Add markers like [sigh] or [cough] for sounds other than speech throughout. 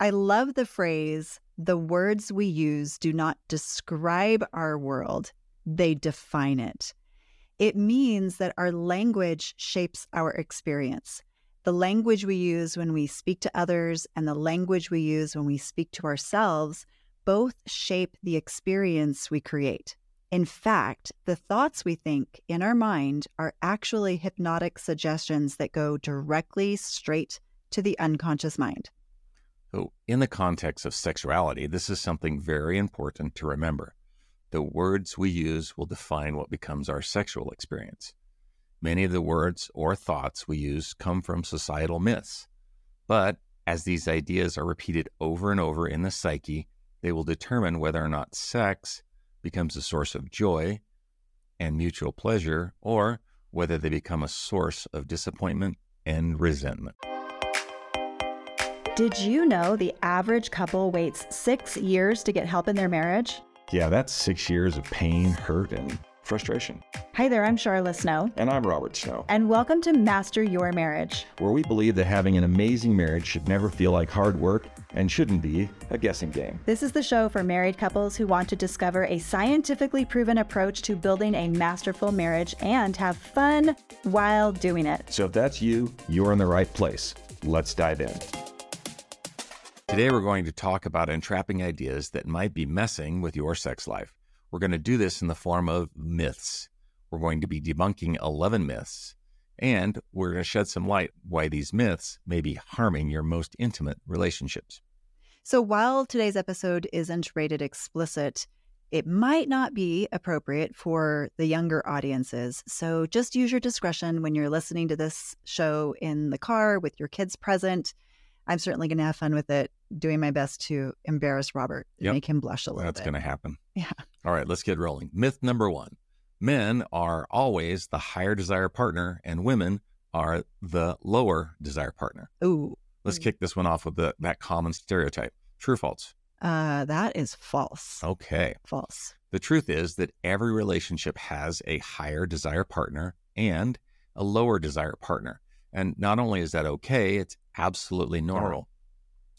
I love the phrase the words we use do not describe our world, they define it. It means that our language shapes our experience. The language we use when we speak to others and the language we use when we speak to ourselves both shape the experience we create. In fact, the thoughts we think in our mind are actually hypnotic suggestions that go directly straight to the unconscious mind. So, in the context of sexuality, this is something very important to remember. The words we use will define what becomes our sexual experience. Many of the words or thoughts we use come from societal myths. But as these ideas are repeated over and over in the psyche, they will determine whether or not sex becomes a source of joy and mutual pleasure, or whether they become a source of disappointment and resentment. Did you know the average couple waits six years to get help in their marriage? Yeah, that's six years of pain, hurt, and frustration. Hi there, I'm Sharla Snow. And I'm Robert Snow. And welcome to Master Your Marriage, where we believe that having an amazing marriage should never feel like hard work and shouldn't be a guessing game. This is the show for married couples who want to discover a scientifically proven approach to building a masterful marriage and have fun while doing it. So if that's you, you're in the right place. Let's dive in. Today, we're going to talk about entrapping ideas that might be messing with your sex life. We're going to do this in the form of myths. We're going to be debunking 11 myths, and we're going to shed some light why these myths may be harming your most intimate relationships. So, while today's episode isn't rated explicit, it might not be appropriate for the younger audiences. So, just use your discretion when you're listening to this show in the car with your kids present. I'm certainly going to have fun with it, doing my best to embarrass Robert, yep. make him blush a little That's bit. going to happen. Yeah. All right, let's get rolling. Myth number one men are always the higher desire partner, and women are the lower desire partner. Ooh. Let's kick this one off with the, that common stereotype. True or false? Uh, that is false. Okay. False. The truth is that every relationship has a higher desire partner and a lower desire partner. And not only is that okay, it's absolutely normal.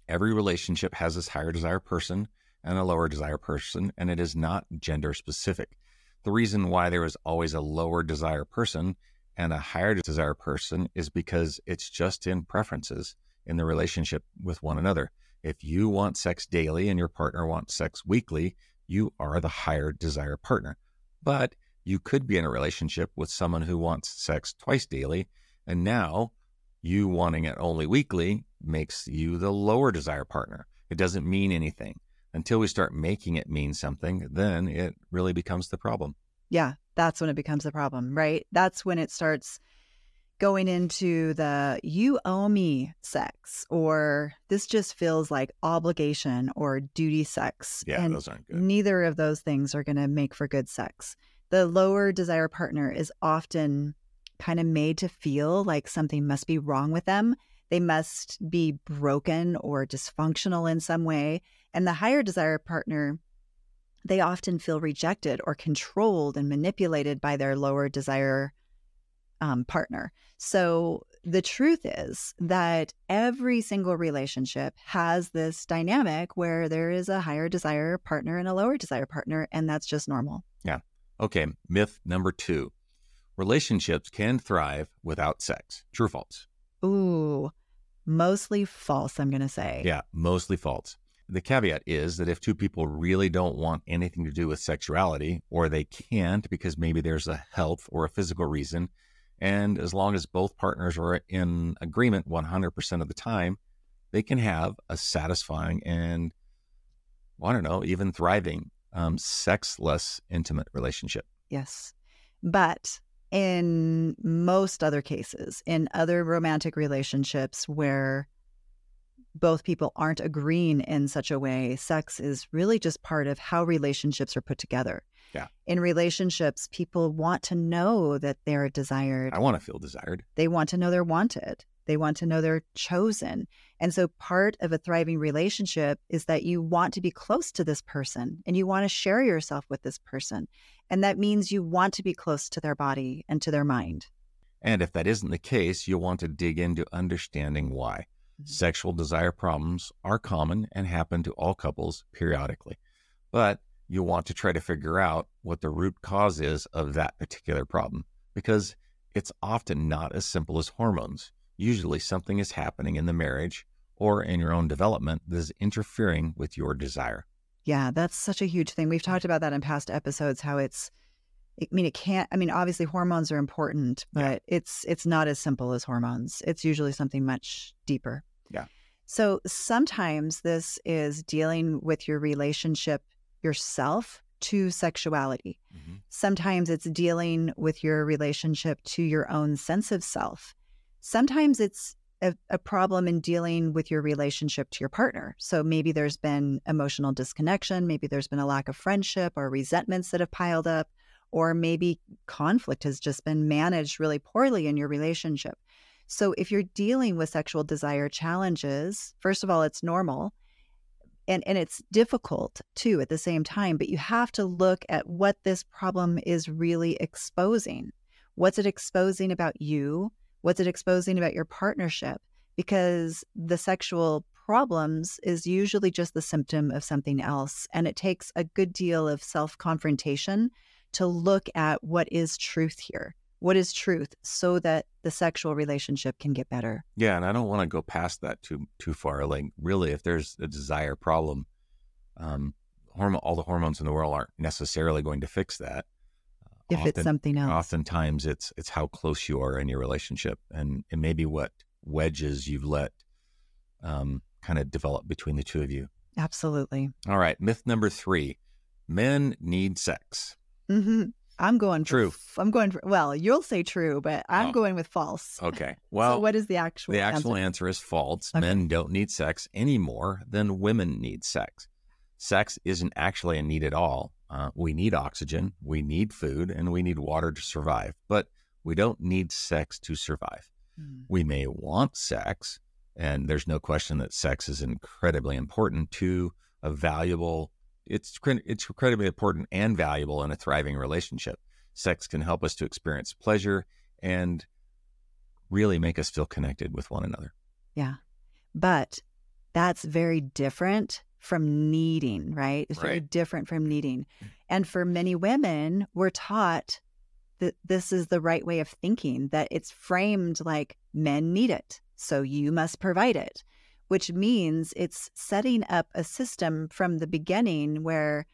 Every relationship has this higher desire person and a lower desire person, and it is not gender specific. The reason why there is always a lower desire person and a higher desire person is because it's just in preferences in the relationship with one another. If you want sex daily and your partner wants sex weekly, you are the higher desire partner. But you could be in a relationship with someone who wants sex twice daily, and now you wanting it only weekly makes you the lower desire partner. It doesn't mean anything. Until we start making it mean something, then it really becomes the problem. Yeah, that's when it becomes the problem, right? That's when it starts going into the you owe me sex or this just feels like obligation or duty sex. Yeah, and those aren't good. Neither of those things are going to make for good sex. The lower desire partner is often kind of made to feel like something must be wrong with them. They must be broken or dysfunctional in some way. And the higher desire partner, they often feel rejected or controlled and manipulated by their lower desire um, partner. So the truth is that every single relationship has this dynamic where there is a higher desire partner and a lower desire partner, and that's just normal. Yeah. Okay. Myth number two relationships can thrive without sex. True or false? Ooh, mostly false, I'm going to say. Yeah, mostly false. The caveat is that if two people really don't want anything to do with sexuality, or they can't because maybe there's a health or a physical reason, and as long as both partners are in agreement 100% of the time, they can have a satisfying and, well, I don't know, even thriving um, sexless intimate relationship. Yes. But in most other cases, in other romantic relationships where both people aren't agreeing in such a way, sex is really just part of how relationships are put together. Yeah. In relationships, people want to know that they're desired. I want to feel desired. They want to know they're wanted. They want to know they're chosen. And so part of a thriving relationship is that you want to be close to this person and you want to share yourself with this person. And that means you want to be close to their body and to their mind. And if that isn't the case, you'll want to dig into understanding why. Mm-hmm. Sexual desire problems are common and happen to all couples periodically, but you want to try to figure out what the root cause is of that particular problem because it's often not as simple as hormones. Usually, something is happening in the marriage or in your own development that is interfering with your desire. Yeah, that's such a huge thing. We've talked about that in past episodes how it's I mean it can't I mean obviously hormones are important, but Yeah. it's it's not as simple as hormones. It's usually something much deeper. Yeah. So sometimes this is dealing with your relationship yourself to sexuality. Mm-hmm. Sometimes it's dealing with your relationship to your own sense of self. Sometimes it's a, a problem in dealing with your relationship to your partner. So maybe there's been emotional disconnection, maybe there's been a lack of friendship or resentments that have piled up, or maybe conflict has just been managed really poorly in your relationship. So if you're dealing with sexual desire challenges, first of all, it's normal and and it's difficult too at the same time but you have to look at what this problem is really exposing what's it exposing about you what's it exposing about your partnership because the sexual problems is usually just the symptom of something else and it takes a good deal of self confrontation to look at what is truth here what is truth so that the sexual relationship can get better Yeah, and I don't want to go past that too too far. Like, really, if there's a desire problem, um, hormone, all the hormones in the world aren't necessarily going to fix that. If it's Often- something else Oftentimes, it's it's how close you are in your relationship, and and maybe what wedges you've let um, kind of develop between the two of you. absolutely All right, myth number three: men need sex. Mm-hmm. I'm going for True. f- I'm going for well, you'll say true, but I'm Oh. going with false. [laughs] Okay, well, so what is the actual The actual answer? answer is false. Okay. Men don't need sex any more than women need sex. Sex isn't actually a need at all. Uh, we need oxygen, we need food, and we need water to survive, but we don't need sex to survive. Hmm. We may want sex, and there's no question that sex is incredibly important to a valuable. It's it's incredibly important and valuable in a thriving relationship. Sex can help us to experience pleasure and really make us feel connected with one another. Yeah. But that's very different from needing, right? It's very Right. different from needing. Mm. And for many women, we're taught that this is the right way of thinking, that it's framed like men need it. So you must provide it, which means it's setting up a system from the beginning where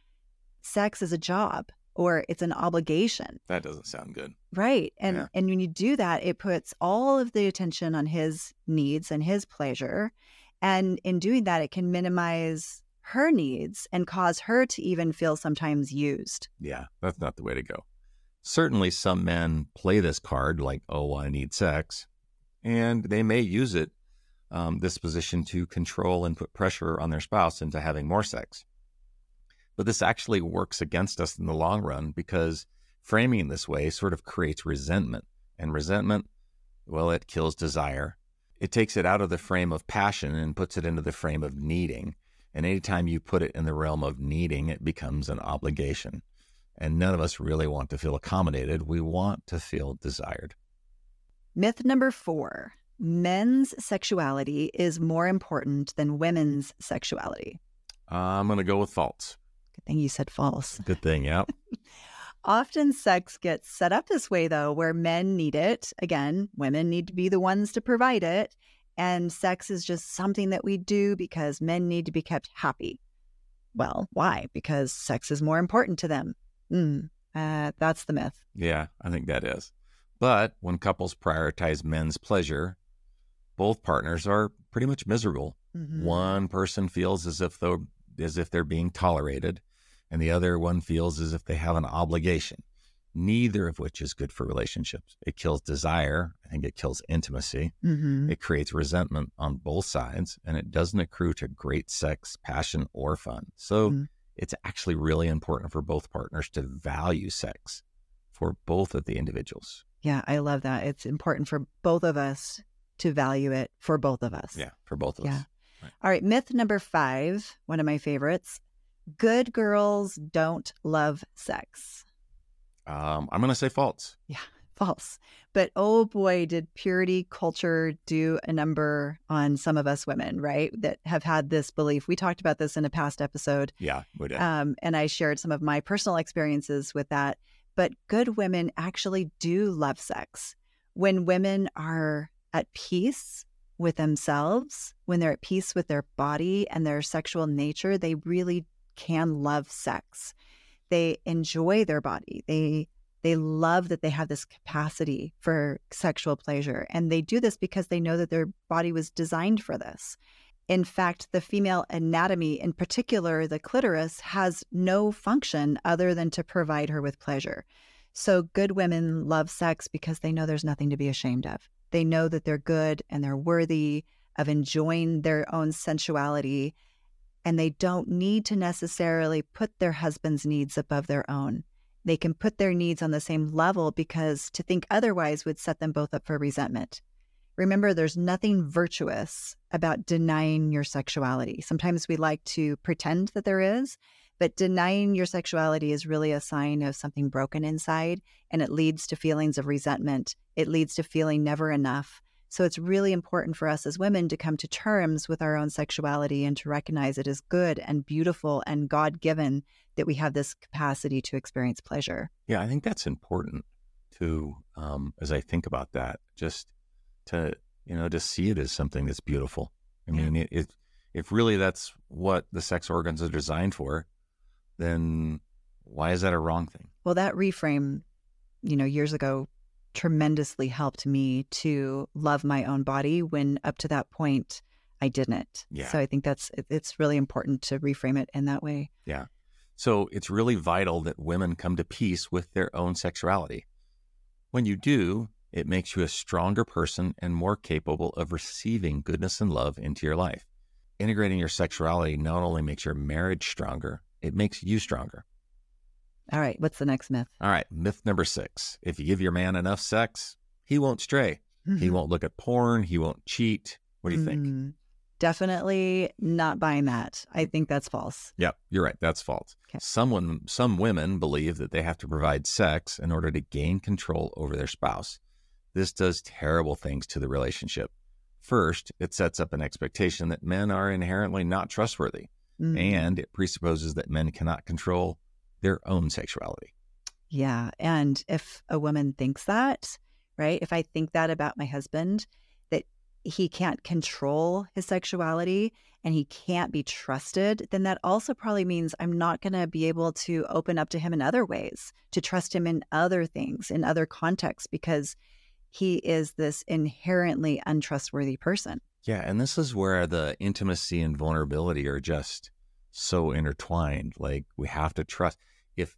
sex is a job or it's an obligation. That doesn't sound good. Right. And Yeah. and when you do that, it puts all of the attention on his needs and his pleasure. And in doing that, it can minimize her needs and cause her to even feel sometimes used. Yeah, that's not the way to go. Certainly, some men play this card like, oh, I need sex, and they may use it, um, this position to control and put pressure on their spouse into having more sex. But this actually works against us in the long run because framing this way sort of creates resentment. And resentment, well, it kills desire. It takes it out of the frame of passion and puts it into the frame of needing. And anytime you put it in the realm of needing, it becomes an obligation. And none of us really want to feel accommodated. We want to feel desired. Myth number four men's sexuality is more important than women's sexuality. I'm going to go with false. Good thing you said false. Good thing, yeah. [laughs] Often sex gets set up this way, though, where men need it. Again, women need to be the ones to provide it. And sex is just something that we do because men need to be kept happy. Well, why? Because sex is more important to them. Mm, uh, that's the myth. Yeah, I think that is. But when couples prioritize men's pleasure, both partners are pretty much miserable. Mhm. One person feels as if though as if they're being tolerated, and the other one feels as if they have an obligation. Neither of which is good for relationships. It kills desire. I think it kills intimacy. Mhm. It creates resentment on both sides, and it doesn't accrue to great sex, passion, or fun. So Mhm. it's actually really important for both partners to value sex for both of the individuals. Yeah, I love that. It's important for both of us to value it for both of us. Yeah, for both of Yeah. us. All right, myth number five, one of my favorites. Good girls don't love sex. Um, I'm going to say false. Yeah, false. But oh boy, did purity culture do a number on some of us women, right? That have had this belief. We talked about this in a past episode. Yeah, we did. Um, and I shared some of my personal experiences with that. But good women actually do love sex. When women are at peace with themselves, when they're at peace with their body and their sexual nature, they really can love sex. They enjoy their body. They they love that they have this capacity for sexual pleasure. And they do this because they know that their body was designed for this. In fact, the female anatomy, in particular the clitoris, has no function other than to provide her with pleasure. So, good women love sex because they know there's nothing to be ashamed of. They know that they're good and they're worthy of enjoying their own sensuality. And they don't need to necessarily put their husband's needs above their own they can put their needs on the same level because to think otherwise would set them both up for resentment. Remember, there's nothing virtuous about denying your sexuality. Sometimes we like to pretend that there is, but denying your sexuality is really a sign of something broken inside, and it leads to feelings of resentment. It leads to feeling never enough. So it's really important for us as women to come to terms with our own sexuality and to recognize it is good and beautiful and God given that we have this capacity to experience pleasure. Yeah, I think that's important to, um, as I think about that, just to, you know, to see it as something that's beautiful. I yeah. mean, it, it, if really that's what the sex organs are designed for, then why is that a wrong thing? Well, that reframe, you know, years ago tremendously helped me to love my own body when up to that point I didn't. Yeah. So I think that's it's really important to reframe it in that way. Yeah. So it's really vital that women come to peace with their own sexuality. When you do, it makes you a stronger person and more capable of receiving goodness and love into your life. Integrating your sexuality not only makes your marriage stronger, it makes you stronger. All right. What's the next myth? All right. Myth number six. If you give your man enough sex, he won't stray. Mm-hmm. He won't look at porn. He won't cheat. What do you mm-hmm. think? Definitely not buying that. I think that's false. Yep, you're right. That's false. Okay. Someone, some women believe that they have to provide sex in order to gain control over their spouse. This does terrible things to the relationship. First, it sets up an expectation that men are inherently not trustworthy, mm. and it presupposes that men cannot control their own sexuality. Yeah. And if a woman thinks that, right? If I think that about my husband, that he can't control his sexuality and he can't be trusted, then that also probably means I'm not going to be able to open up to him in other ways, to trust him in other things, in other contexts, because he is this inherently untrustworthy person. Yeah. And this is where the intimacy and vulnerability are just so intertwined. Like we have to trust if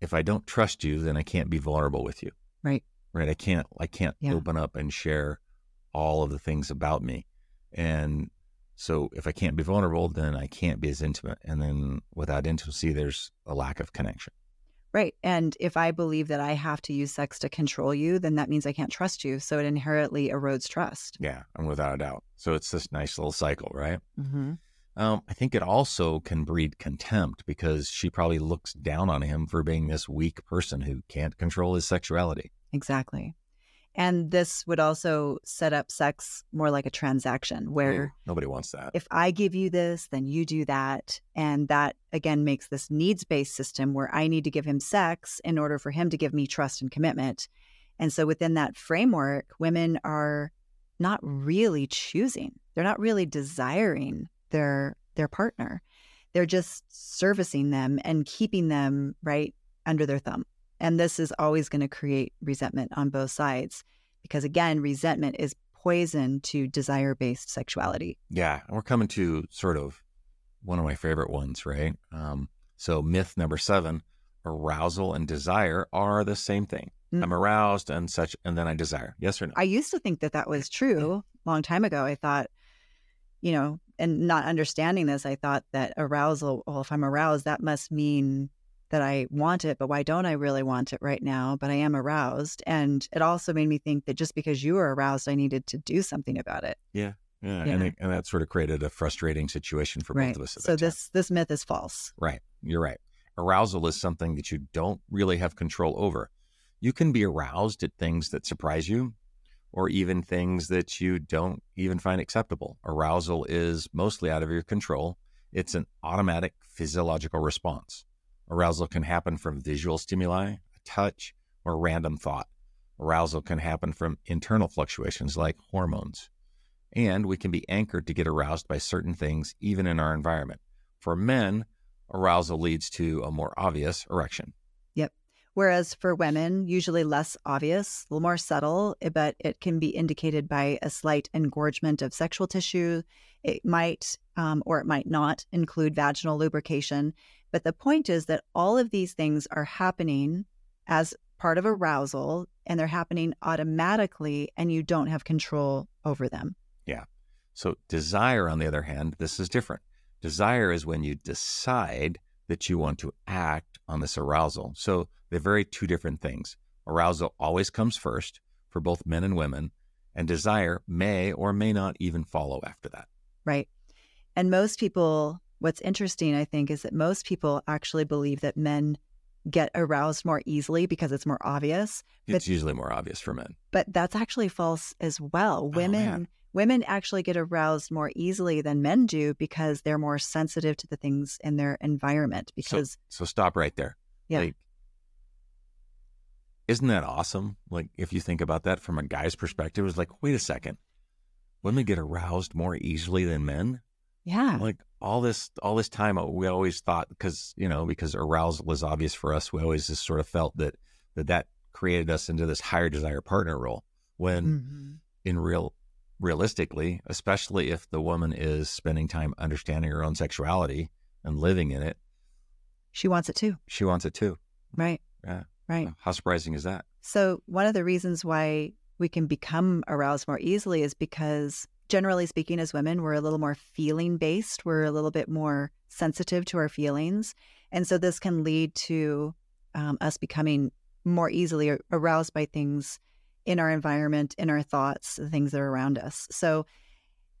if I don't trust you, then I can't be vulnerable with you. Right. Right. I can't I can't yeah. open up and share all of the things about me. And so if I can't be vulnerable, then I can't be as intimate. And then without intimacy, there's a lack of connection. Right. And if I believe that I have to use sex to control you, then that means I can't trust you. So it inherently erodes trust. Yeah. And without a doubt. So it's this nice little cycle, right? Mm-hmm. Um, I think it also can breed contempt because she probably looks down on him for being this weak person who can't control his sexuality. Exactly. And this would also set up sex more like a transaction where Ooh, nobody wants that. If I give you this, then you do that. And that again makes this needs based system where I need to give him sex in order for him to give me trust and commitment. And so within that framework, women are not really choosing, they're not really desiring their their partner. They're just servicing them and keeping them right under their thumb. And this is always going to create resentment on both sides because again, resentment is poison to desire-based sexuality. Yeah, we're coming to sort of one of my favorite ones, right? Um, so myth number 7, arousal and desire are the same thing. Mm-hmm. I'm aroused and such and then I desire. Yes or no? I used to think that that was [laughs] true a long time ago. I thought you know, and not understanding this, I thought that arousal, well, if I'm aroused, that must mean that I want it, but why don't I really want it right now? But I am aroused. And it also made me think that just because you were aroused, I needed to do something about it. Yeah. Yeah. yeah. And, it, and that sort of created a frustrating situation for right. both of us. so this, this myth is false. Right. You're right. Arousal is something that you don't really have control over. You can be aroused at things that surprise you or even things that you don't even find acceptable. Arousal is mostly out of your control. It's an automatic physiological response. Arousal can happen from visual stimuli, a touch, or random thought. Arousal can happen from internal fluctuations like hormones. And we can be anchored to get aroused by certain things, even in our environment. For men, arousal leads to a more obvious erection. Whereas for women, usually less obvious, a little more subtle, eh, but it can be indicated by a slight engorgement of sexual tissue. It might um, or it might not include vaginal lubrication. But the point is that all of these things are happening as part of arousal and they're happening automatically, and you don't have control over them. Yeah. So, desire, on the other hand, this is different. Desire is when you decide that you want to act on this arousal. So, they're very two different things. Arousal always comes first for both men and women, and desire may or may not even follow after that. Right. And most people, what's interesting, I think, is that most people actually believe that men get aroused more easily because it's more obvious. It's usually more obvious for men. But that's actually false as well. Oh, women Oh, women actually get aroused more easily than men do because they're more sensitive to the things in their environment because So stop right there. Yeah. Like, isn't that awesome? Like, if you think about that from a guy's perspective, it's like, wait a second. Women get aroused more easily than men. yeah. Like all this, all this time, uh, we always thought because you know because arousal is obvious for us, we always just sort of felt that that that created us into this higher desire partner role. When Mhm. in real, realistically, especially if the woman is spending time understanding her own sexuality and living in it, She wants it too. she wants it too. Right. Yeah. Right. How surprising is that? So, one of the reasons why we can become aroused more easily is because, generally speaking, as women, we're a little more feeling based. We're a little bit more sensitive to our feelings. And so, this can lead to um, us becoming more easily aroused by things in our environment, in our thoughts, the things that are around us. So,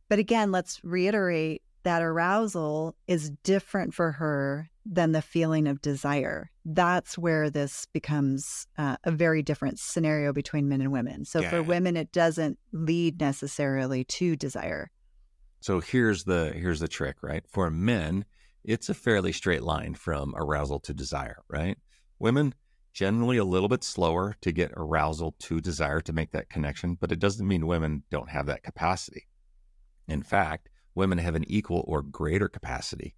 but again, let's reiterate that arousal is different for her than the feeling of desire. That's where this becomes uh, a very different scenario between men and women. So for women, it doesn't lead necessarily to desire. So here's the here's the trick, right? For men, it's a fairly straight line from arousal to desire, right? Women generally a little bit slower to get arousal to desire to make that connection, but it doesn't mean women don't have that capacity. In fact, women have an equal or greater capacity.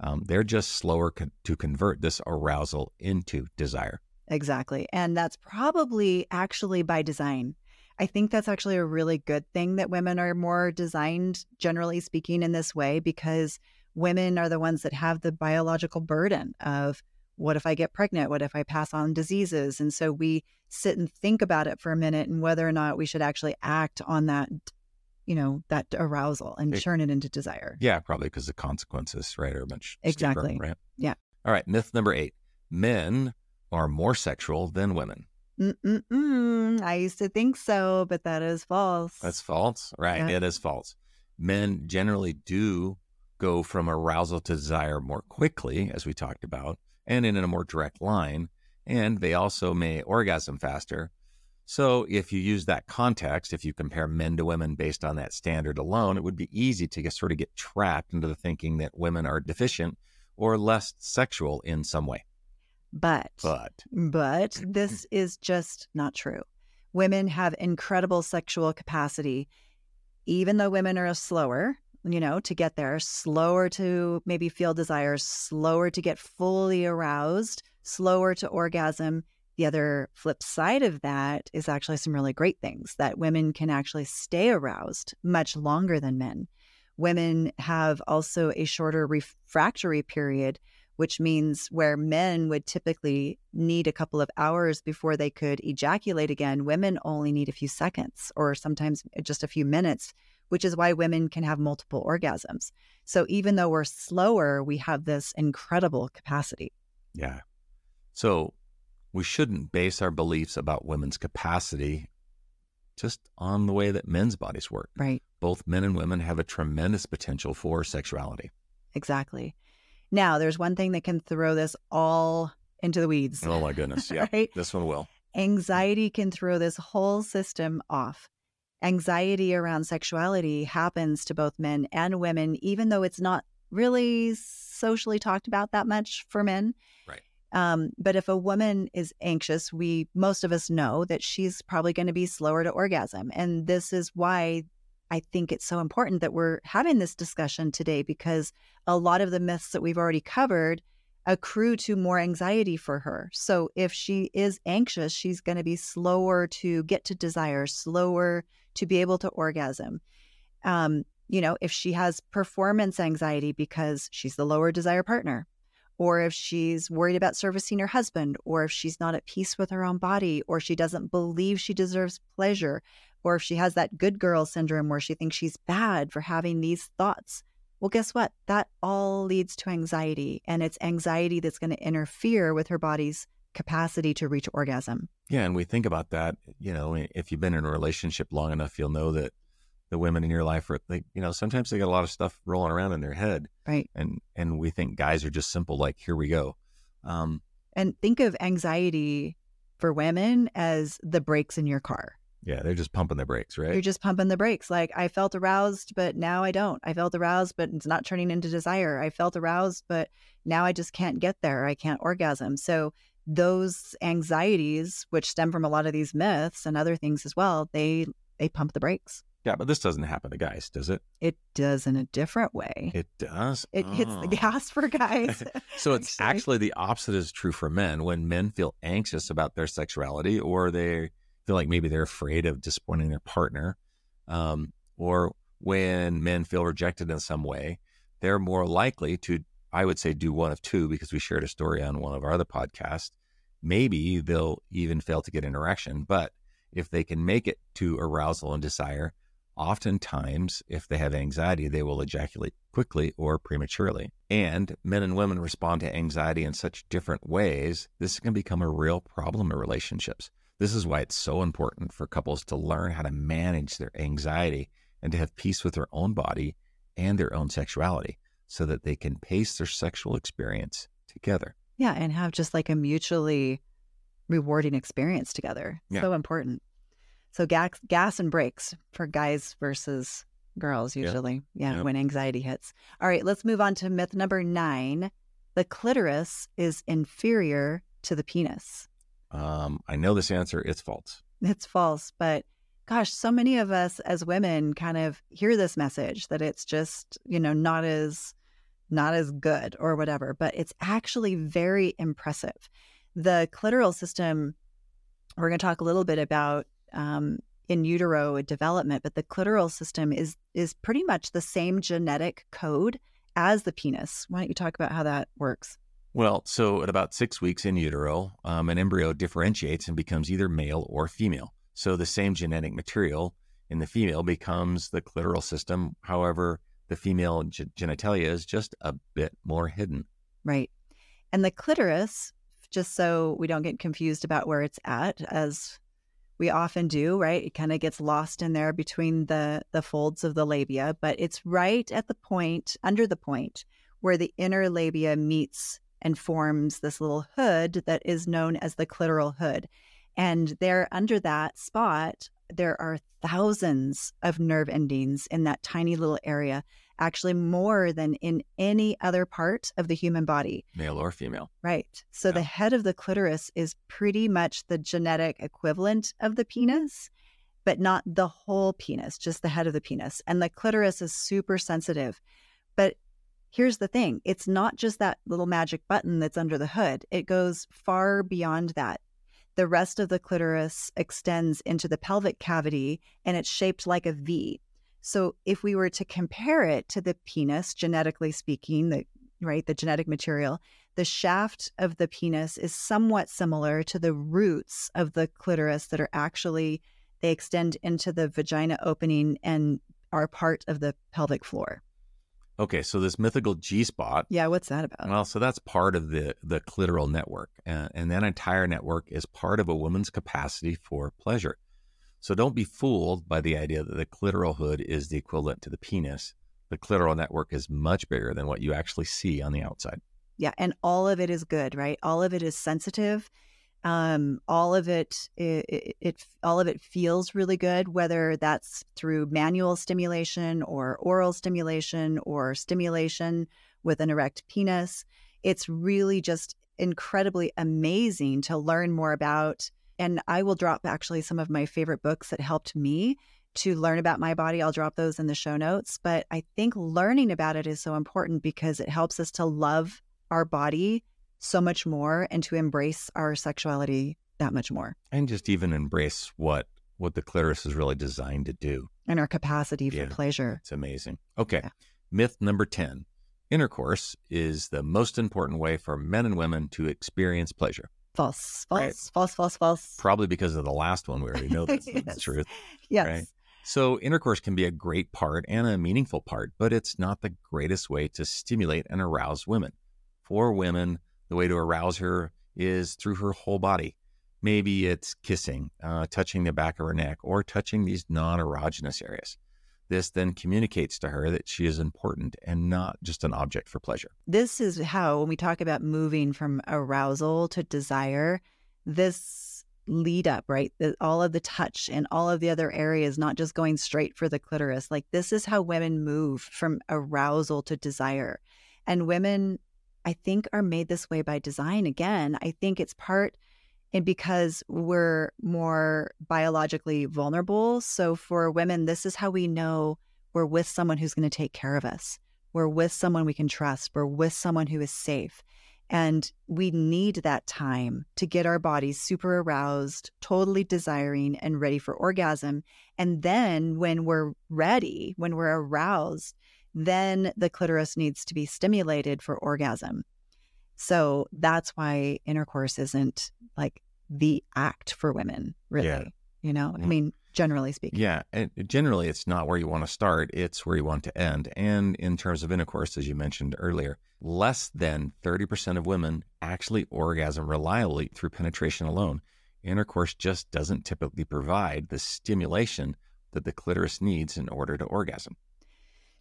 Um, they're just slower con- to convert this arousal into desire. Exactly. And that's probably actually by design. I think that's actually a really good thing that women are more designed, generally speaking, in this way, because women are the ones that have the biological burden of what if I get pregnant? What if I pass on diseases? And so we sit and think about it for a minute and whether or not we should actually act on that, you know, that arousal and It- turn it into desire. Yeah, probably because the consequences, right, are much steeper, Exactly. right? Yeah. All right. Myth number eight: men are more sexual than women. Mm-mm-mm. I used to think so, but that is false. That's false. Right. Yeah. It is false. Men generally do go from arousal to desire more quickly, as we talked about, and in a more direct line. And they also may orgasm faster. So, if you use that context, if you compare men to women based on that standard alone, it would be easy to get, sort of get trapped into the thinking that women are deficient or less sexual in some way. but But But [laughs] this is just not true. Women have incredible sexual capacity, even though women are slower, you know, to get there, slower to maybe feel desires, slower to get fully aroused, slower to orgasm. The other flip side of that is actually some really great things that women can actually stay aroused much longer than men. Women have also a shorter refractory period which means where men would typically need a couple of hours before they could ejaculate again, women only need a few seconds or sometimes just a few minutes, which is why women can have multiple orgasms. So even though we're slower, we have this incredible capacity. Yeah. So we shouldn't base our beliefs about women's capacity just on the way that men's bodies work. Right. Both men and women have a tremendous potential for sexuality. Exactly. Now, there's one thing that can throw this all into the weeds. Oh my goodness. [laughs] Yeah. Right. This one will. Anxiety can throw this whole system off. Anxiety around sexuality happens to both men and women, even though it's not really socially talked about that much for men. Right. Um, but if a woman is anxious, we most of us know that she's probably going to be slower to orgasm. And this is why I think it's so important that we're having this discussion today because a lot of the myths that we've already covered accrue to more anxiety for her. So if she is anxious, she's going to be slower to get to desire, slower to be able to orgasm. Um, you know, if she has performance anxiety because she's the lower desire partner, or if she's worried about servicing her husband, or if she's not at peace with her own body, or she doesn't believe she deserves pleasure, or if she has that good girl syndrome where she thinks she's bad for having these thoughts. Well, guess what? That all leads to anxiety, and it's anxiety that's going to interfere with her body's capacity to reach orgasm. Yeah, and we think about that. You know, if you've been in a relationship long enough, you'll know that the women in your life are like, you know, sometimes they got a lot of stuff rolling around in their head, right? And and we think guys are just simple, like here we go. Um, and think of anxiety for women as the brakes in your car. Yeah, they're just pumping the brakes, right? You're just pumping the brakes. Like I felt aroused, but now I don't. I felt aroused, but it's not turning into desire. I felt aroused, but now I just can't get there. I can't orgasm. So those anxieties, which stem from a lot of these myths and other things as well, they they pump the brakes. Yeah, but this doesn't happen to guys, does it? It does in a different way. It does. It oh. hits the oh. gas for guys. [laughs] so it's [laughs] actually. actually the opposite is true for men. When men feel anxious about their sexuality or they feel like maybe they're afraid of disappointing their partner, um, or when men feel rejected in some way, they're more likely to, I would say, do one of two because we shared a story on one of our other podcasts. Maybe they'll even fail to get an erection, but if they can make it to arousal and desire, oftentimes, if they have anxiety, they will ejaculate quickly or prematurely. And men and women respond to anxiety in such different ways, this can become a real problem in relationships. This is why it's so important for couples to learn how to manage their anxiety and to have peace with their own body and their own sexuality so that they can pace their sexual experience together. Yeah, and have just like a mutually rewarding experience together. Yeah. So important. So gas, gas and brakes for guys versus girls usually. Yeah, yeah, when anxiety hits. All right, let's move on to myth number 9. The clitoris is inferior to the penis. Um, I know this answer. It's false. It's false, but gosh, so many of us as women kind of hear this message that it's just, you know, not as not as good or whatever, but it's actually very impressive. The clitoral system, we're going to talk a little bit about um, in utero development, but the clitoral system is is pretty much the same genetic code as the penis. Why don't you talk about how that works? Well, so at about six weeks in utero, um, an embryo differentiates and becomes either male or female. So the same genetic material in the female becomes the clitoral system. However, the female g- genitalia is just a bit more hidden. Right. And the clitoris, just so we don't get confused about where it's at, as we often do, right? It kind of gets lost in there between the the folds of the labia, but it's right at the point, under the point, where the inner labia meets and forms this little hood that is known as the clitoral hood. And there, under that spot, there are thousands of nerve endings in that tiny little area, actually more than in any other part of the human body. Male or female. Right. So yeah. the head of the clitoris is pretty much the genetic equivalent of the penis, but not the whole penis, just the head of the penis. And the clitoris is super sensitive. Here's the thing it's not just that little magic button that's under the hood, it goes far beyond that. The rest of the clitoris extends into the pelvic cavity and it's shaped like a V. So if we were to compare it to the penis, genetically speaking, the right, the genetic material, the shaft of the penis is somewhat similar to the roots of the clitoris that are actually they extend into the vagina opening and are part of the pelvic floor. Okay, so this mythical G spot. Yeah, what's that about? Well, so that's part of the the clitoral network, and, and that entire network is part of a woman's capacity for pleasure. So don't be fooled by the idea that the clitoral hood is the equivalent to the penis. The clitoral network is much bigger than what you actually see on the outside. Yeah, and all of it is good, right? All of it is sensitive. Um, all of it, it, it, it, all of it feels really good, whether that's through manual stimulation or oral stimulation or stimulation with an erect penis. It's really just incredibly amazing to learn more about. And I will drop actually some of my favorite books that helped me to learn about my body. I'll drop those in the show notes. But I think learning about it is so important because it helps us to love our body so much more and to embrace our sexuality that much more. And just even embrace what what the clitoris is really designed to do. And our capacity for yeah, pleasure. It's amazing. Okay. Yeah. Myth number 10. Intercourse is the most important way for men and women to experience pleasure. False, false, right? false, false, false. Probably because of the last one. We already know [laughs] that's yes. the truth. Yes. Right? So, intercourse can be a great part and a meaningful part, but it's not the greatest way to stimulate and arouse women. For women, the way to arouse her is through her whole body. Maybe it's kissing, uh, touching the back of her neck, or touching these non erogenous areas. This then communicates to her that she is important and not just an object for pleasure. This is how, when we talk about moving from arousal to desire, this lead up, right? The, all of the touch and all of the other areas, not just going straight for the clitoris. Like this is how women move from arousal to desire. And women, I think, are made this way by design. Again, I think it's part and because we're more biologically vulnerable. So for women, this is how we know we're with someone who's going to take care of us. We're with someone we can trust. We're with someone who is safe. And we need that time to get our bodies super aroused, totally desiring and ready for orgasm. And then when we're ready, when we're aroused, then the clitoris needs to be stimulated for orgasm. So that's why intercourse isn't like the act for women, really. Yeah. You know, I mm. mean, generally speaking. Yeah. And generally, it's not where you want to start, it's where you want to end. And in terms of intercourse, as you mentioned earlier, less than 30% of women actually orgasm reliably through penetration alone. Intercourse just doesn't typically provide the stimulation that the clitoris needs in order to orgasm.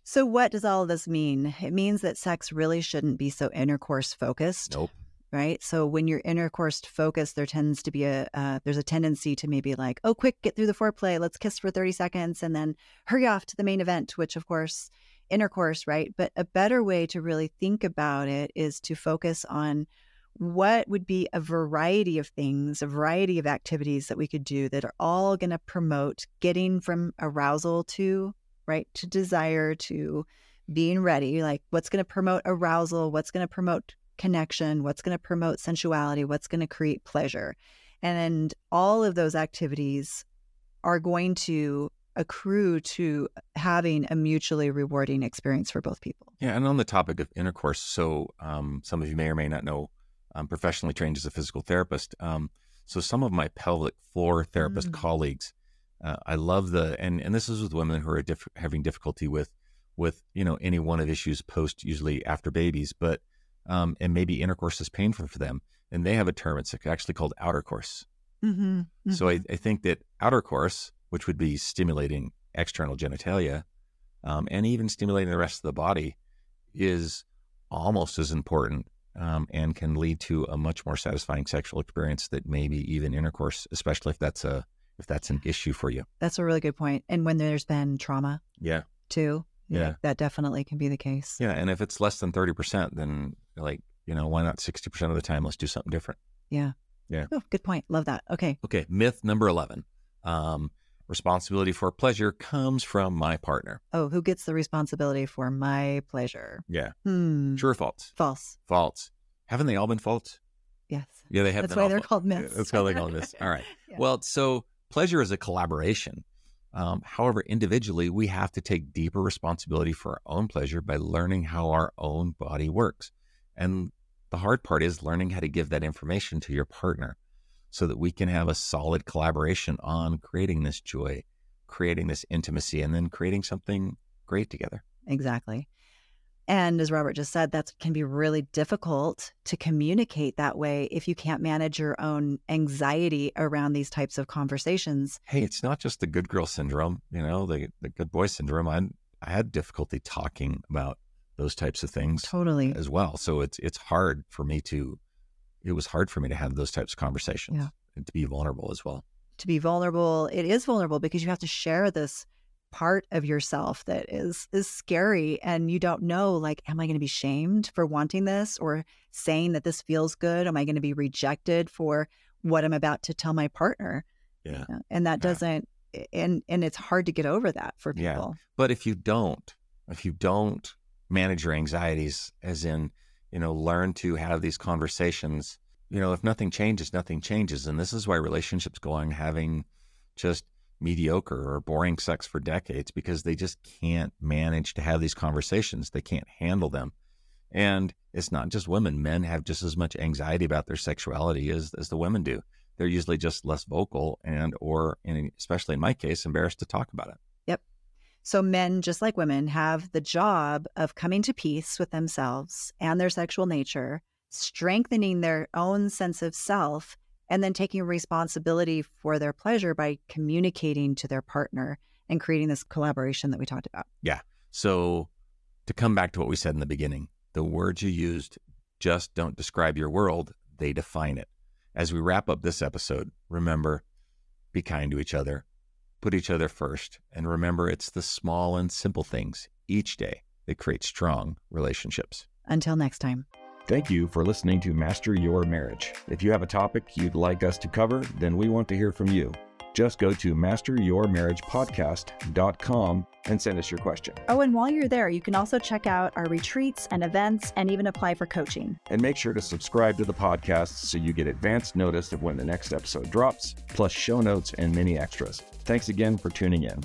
So, what does all of this mean? It means that sex really shouldn't be so intercourse focused. Nope right? So when you're intercourse focused, there tends to be a uh, there's a tendency to maybe like, oh, quick, get through the foreplay, let's kiss for 30 seconds, and then hurry off to the main event, which of course intercourse, right? But a better way to really think about it is to focus on what would be a variety of things, a variety of activities that we could do that are all going to promote getting from arousal to right to desire to being ready like what's going to promote arousal what's going to promote connection, what's going to promote sensuality, what's going to create pleasure. And all of those activities are going to accrue to having a mutually rewarding experience for both people. Yeah. And on the topic of intercourse, so um, some of you may or may not know, I'm professionally trained as a physical therapist. Um, so some of my pelvic floor therapist mm. colleagues, uh, I love the, and, and this is with women who are diff- having difficulty with, with, you know, any one of issues post usually after babies, but um, and maybe intercourse is painful for them. And they have a term, it's actually called outer course. Mm-hmm, mm-hmm. So I, I, think that outer course, which would be stimulating external genitalia um, and even stimulating the rest of the body, is almost as important um, and can lead to a much more satisfying sexual experience that maybe even intercourse, especially if that's a if that's an issue for you. That's a really good point. And when there's been trauma, yeah, too, yeah, yeah. that definitely can be the case. Yeah, and if it's less than thirty percent, then like, you know, why not 60% of the time? Let's do something different. Yeah. Yeah. Oh, good point. Love that. Okay. Okay. Myth number 11. Um, responsibility for pleasure comes from my partner. Oh, who gets the responsibility for my pleasure? Yeah. Hmm. True or false? False. False. Haven't they all been false? Yes. Yeah, they have. That's why they're called myths. That's why they're called myths. All right. [laughs] yeah. Well, so pleasure is a collaboration. Um, however, individually, we have to take deeper responsibility for our own pleasure by learning how our own body works. And the hard part is learning how to give that information to your partner so that we can have a solid collaboration on creating this joy, creating this intimacy, and then creating something great together. Exactly. And as Robert just said, that can be really difficult to communicate that way if you can't manage your own anxiety around these types of conversations. Hey, it's not just the good girl syndrome, you know, the, the good boy syndrome. I, I had difficulty talking about those types of things totally as well. So it's it's hard for me to it was hard for me to have those types of conversations Yeah. and to be vulnerable as well. To be vulnerable, it is vulnerable because you have to share this part of yourself that is is scary and you don't know like am I going to be shamed for wanting this or saying that this feels good? Am I going to be rejected for what I'm about to tell my partner? Yeah. And that Yeah. doesn't and and it's hard to get over that for people. Yeah. But if you don't, if you don't manage your anxieties, as in, you know, learn to have these conversations, you know, if nothing changes, nothing changes. And this is why relationships go on having just mediocre or boring sex for decades because they just can't manage to have these conversations. They can't handle them. And it's not just women. Men have just as much anxiety about their sexuality as, as the women do. They're usually just less vocal and, or especially in my case, embarrassed to talk about it. Yep. So, men, just like women, have the job of coming to peace with themselves and their sexual nature, strengthening their own sense of self, and then taking responsibility for their pleasure by communicating to their partner and creating this collaboration that we talked about. Yeah. So, to come back to what we said in the beginning, the words you used just don't describe your world, they define it. As we wrap up this episode, remember be kind to each other, put each other first, and remember it's the small and simple things each day that create strong relationships. Until next time. Thank you for listening to Master Your Marriage. If you have a topic you'd like us to cover, then we want to hear from you. Just go to masteryourmarriagepodcast.com and send us your question. Oh, and while you're there, you can also check out our retreats and events and even apply for coaching. And make sure to subscribe to the podcast so you get advance notice of when the next episode drops, plus show notes and many extras. Thanks again for tuning in.